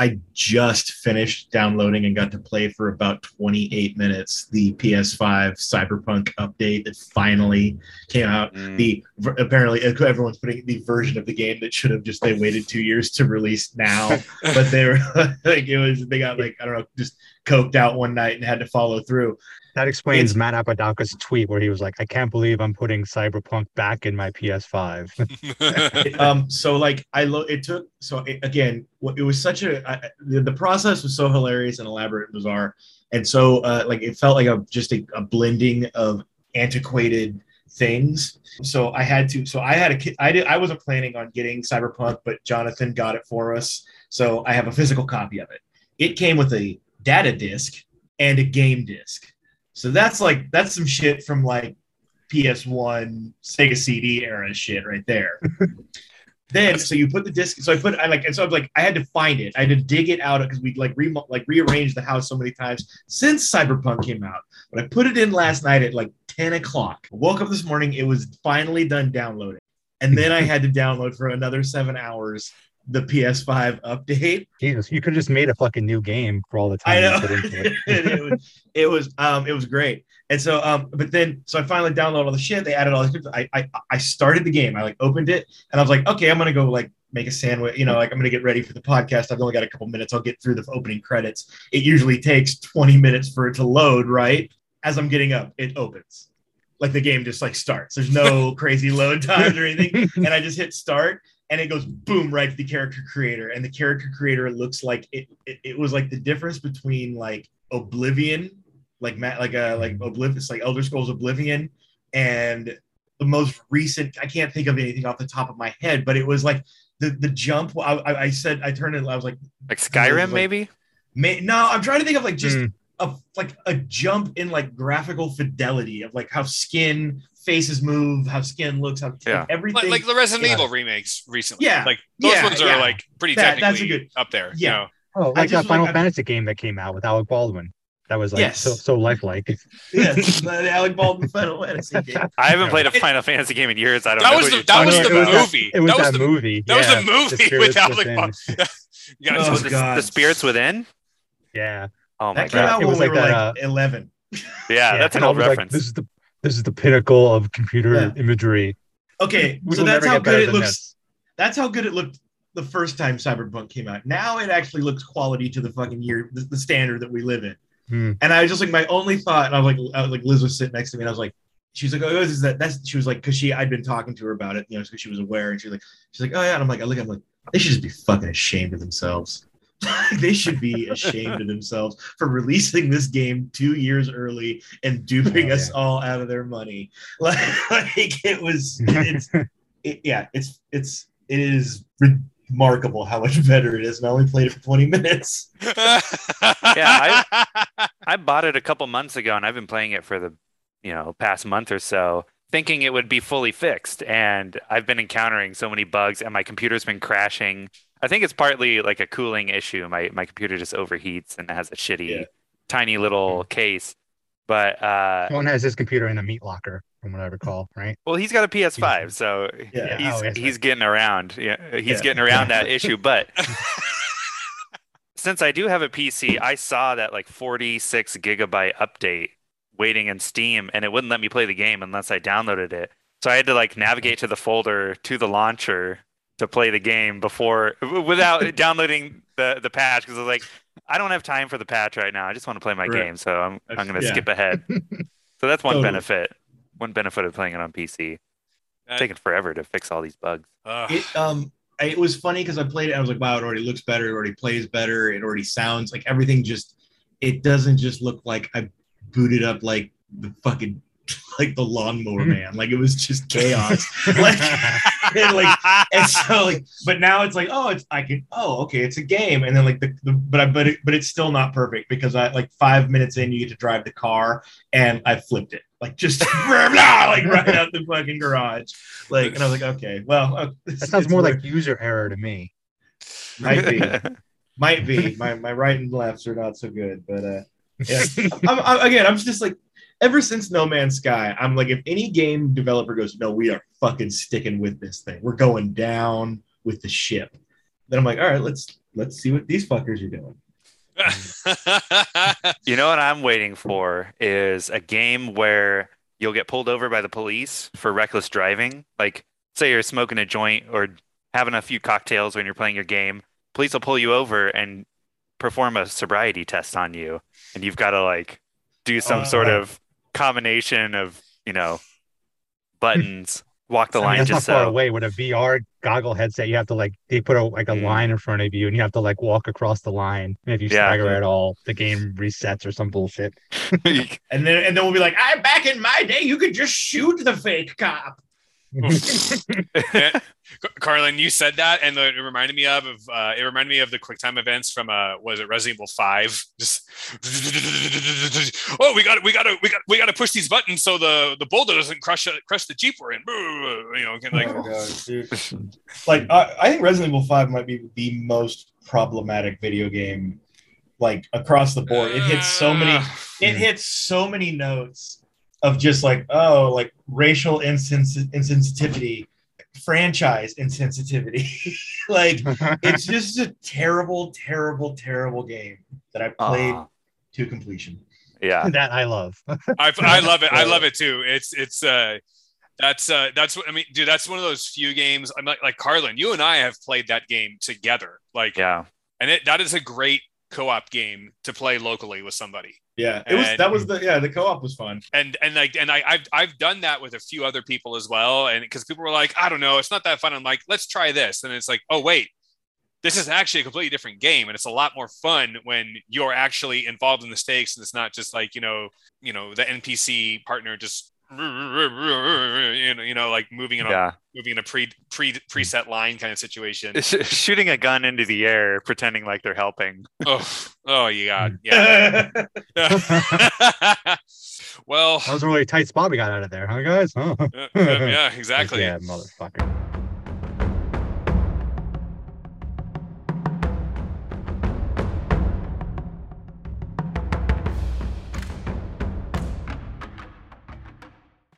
I just finished downloading and got to play for about 28 minutes the PS5 Cyberpunk update that finally came out. Mm. The apparently everyone's putting the version of the game that should have just they waited two years to release now, but they were like it was they got like I don't know just coked out one night and had to follow through. That explains It's- Matt Apodaca's tweet where he was like, "I can't believe I'm putting Cyberpunk back in my PS5." um so like i lo- it took so it, again wh- it was such a I, the, the process was so hilarious and elaborate and bizarre. And so uh like it felt like a just a, a blending of antiquated things. So i had to so i had a ki- i did i wasn't planning on getting cyberpunk but jonathan got it for us. So i have a physical copy of it. It came with a data disc and a game disc. So that's like that's some shit from like PS1, Sega CD era shit right there. then so you put the disc. So I put I like and so i'm like I had to find it. I had to dig it out because we like re like rearranged the house so many times since Cyberpunk came out. But I put it in last night at like 10 o'clock. I woke up this morning. It was finally done downloading, and then I had to download for another seven hours the PS5 update. Jesus, you could have just made a fucking new game for all the time. I know you put into it. it, was, it was um it was great. And so um but then so I finally downloaded all the shit. They added all the I I I started the game. I like opened it and I was like, okay, I'm gonna go like make a sandwich. You know, like I'm gonna get ready for the podcast. I've only got a couple minutes. I'll get through the opening credits. It usually takes 20 minutes for it to load, right? As I'm getting up, it opens. Like the game just like starts. There's no crazy load times or anything. And I just hit start and it goes boom right to the character creator and the character creator looks like it, it, it was like the difference between like oblivion like Matt, like a like oblivion it's like elder scrolls oblivion and the most recent i can't think of anything off the top of my head but it was like the the jump i, I, I said i turned it i was like like Skyrim, like- maybe. may, no i'm trying to think of like just Mm. a like a jump in like graphical fidelity of like how skin faces move how skin looks how Yeah. everything like, like the Resident Yeah. Evil remakes recently. Yeah. like those Yeah, ones are yeah. like pretty That- that's technically a good- up there. Yeah. you know? Oh, I like that Final like, I- Fantasy game that came out with Alec Baldwin. That was like Yes. so so lifelike. yes, the Alec Baldwin Final Fantasy game. I haven't played a It- Final Fantasy game in years. I don't That know. was the that was the it that- movie. It was that that, was the movie. that was the movie Spirits with Alec Baldwin. you gotta Oh, just- the, God. the spirits within. Yeah, Oh my that came god! out It when was we were that, like uh, 11 Yeah, that's an old was like, reference. this is the this is the pinnacle of computer Yeah. imagery. okay We so that's how good it looks that's how good it looked the first time cyberpunk came out now it actually looks quality to the fucking year the, the standard that we live in Hmm. and i was just like my only thought and i was like i was like liz was sitting next to me and i was like she's like oh is that that's she was like because she i'd been talking to her about it you know because she was aware and she's like she's like oh yeah and i'm like i look i'm like they should just be fucking ashamed of themselves they should be ashamed of themselves for releasing this game two years early and duping Oh, us yeah. all out of their money like, like it was it's it, yeah, it's it's it is remarkable how much better it is. And I only played it for 20 minutes. Yeah, I bought it a couple months ago, and I've been playing it for the you know past month or so, thinking it would be fully fixed. And I've been encountering so many bugs, and my computer's been crashing. I think it's partly like a cooling issue. My my computer just overheats and has a shitty, Yeah. tiny little case. But uh, One has his computer in a meat locker, from what I recall, right? well, he's got a PS5, so Yeah. he's Oh, yes, he's getting around. Yeah, he's Yeah. getting around that issue. But since I do have a PC, I saw that like 46 gigabyte update waiting in Steam, and it wouldn't let me play the game unless I downloaded it. So I had to like navigate to the folder to the launcher to play the game before without downloading the the patch because I was like, I don't have time for the patch right now. I just want to play my Right. game, so I'm I'm gonna Yeah. skip ahead. So that's one Totally. benefit. One benefit of playing it on PC. Uh, It's taking forever to fix all these bugs. It um it was funny because I played it. I was like, wow, it already looks better. It already plays better. It already sounds like everything just. It doesn't just look like I booted up like the fucking like the lawnmower man. Like it was just chaos. like and like and so like but now it's like oh it's i can oh okay it's a game. And then like the, the but i but it, but it's still not perfect because i like five minutes in you get to drive the car and i flipped it. Like just like right out the fucking garage. Like and i was like okay well uh, That sounds more worth- like user error to me. might be. Might be. My my right and lefts are not so good but uh yeah. I'm, I'm, again i'm just like ever since no man's sky i'm like if any game developer goes no we are fucking sticking with this thing we're going down with the ship then i'm like all right let's let's see what these fuckers are doing. You know what I'm waiting for is a game where you'll get pulled over by the police for reckless driving. Like, say you're smoking a joint or having a few cocktails when you're playing your game. Police will pull you over and perform a sobriety test on you, and you've got to like do some sort Uh. of combination of you know buttons, walk the I mean, line that's just not far away with a VR goggle headset. You have to like they put a like a Mm. line in front of you, and you have to like walk across the line. And if you Yeah. stagger at all, the game resets or some bullshit. And then and then we'll be like, I back in my day, you could just shoot the fake cop. Carlin, you said that, and it reminded me of, of uh, it reminded me of the QuickTime events from uh, was it Resident Evil Five? Just oh, we got we got to we got we got to push these buttons so the the boulder doesn't crush crush the jeep we're in. You know, kind like oh god, like I, I think Resident Evil 5 might be the most problematic video game like across the board. It hits so many Uh, it hits so many notes of just like oh like racial insens- insensitivity franchise insensitivity like it's just a terrible terrible terrible game that i played Aw. to completion yeah. that I love. I, I love it. I love it too. It's it's uh that's uh that's what I mean, dude. That's one of those few games. I'm like like Carlin. You and I have played that game together. Like, Yeah. and it that is a great co-op game to play locally with somebody. yeah it was And- that was the yeah the co-op was fun and and like and I, I've I've done that with a few other people as well, and because people were like, I don't know, it's not that fun. I'm like, let's try this, and it's like, oh wait, this is actually a completely different game, and it's a lot more fun when you're actually involved in the stakes, and it's not just like you know you know the NPC partner just you know like moving in a Yeah. moving in a pre pre preset line kind of situation. Shooting a gun into the air, pretending like they're helping. oh oh you got yeah. well, That was a really tight spot we got out of there, huh, guys? Huh? uh, yeah, exactly. Yeah, motherfucker.